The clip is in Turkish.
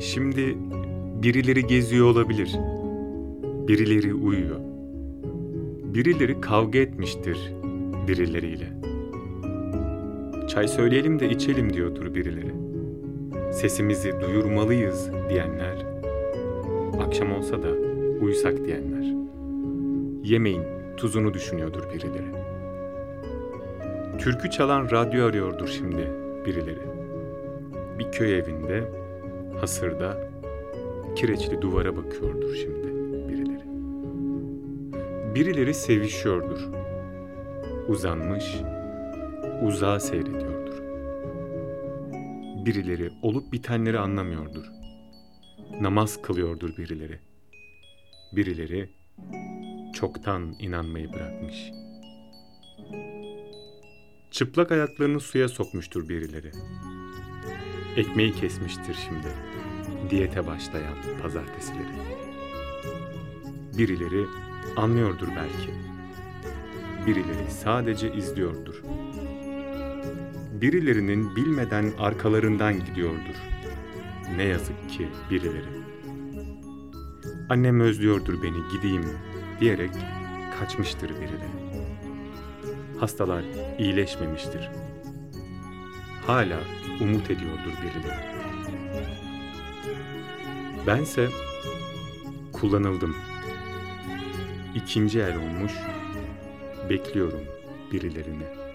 Şimdi birileri geziyor olabilir. Birileri uyuyor. Birileri kavga etmiştir birileriyle. Çay söyleyelim de içelim diyordur birileri. Sesimizi duyurmalıyız diyenler. Akşam olsa da uyusak diyenler. Yemeğin tuzunu düşünüyordur birileri. Türkü çalan radyo arıyordur şimdi birileri. Bir köy evinde, hasırda, kireçli duvara bakıyordur şimdi birileri. Birileri sevişiyordur. Uzanmış, uzağa seyrediyordur. Birileri olup bitenleri anlamıyordur. Namaz kılıyordur birileri. Birileri çoktan inanmayı bırakmış. Çıplak ayaklarını suya sokmuştur birileri. Ekmeği kesmiştir şimdi. Diyete başlayan pazartesileri. Birileri anlıyordur belki. Birileri sadece izliyordur. Birilerinin bilmeden arkalarından gidiyordur. Ne yazık ki birileri. Annem özlüyordur beni gideyim diyerek kaçmıştır birileri. Hastalar iyileşmemiştir. Hala umut ediyordur birileri. Bense kullanıldım. İkinci el olmuş, bekliyorum birilerini.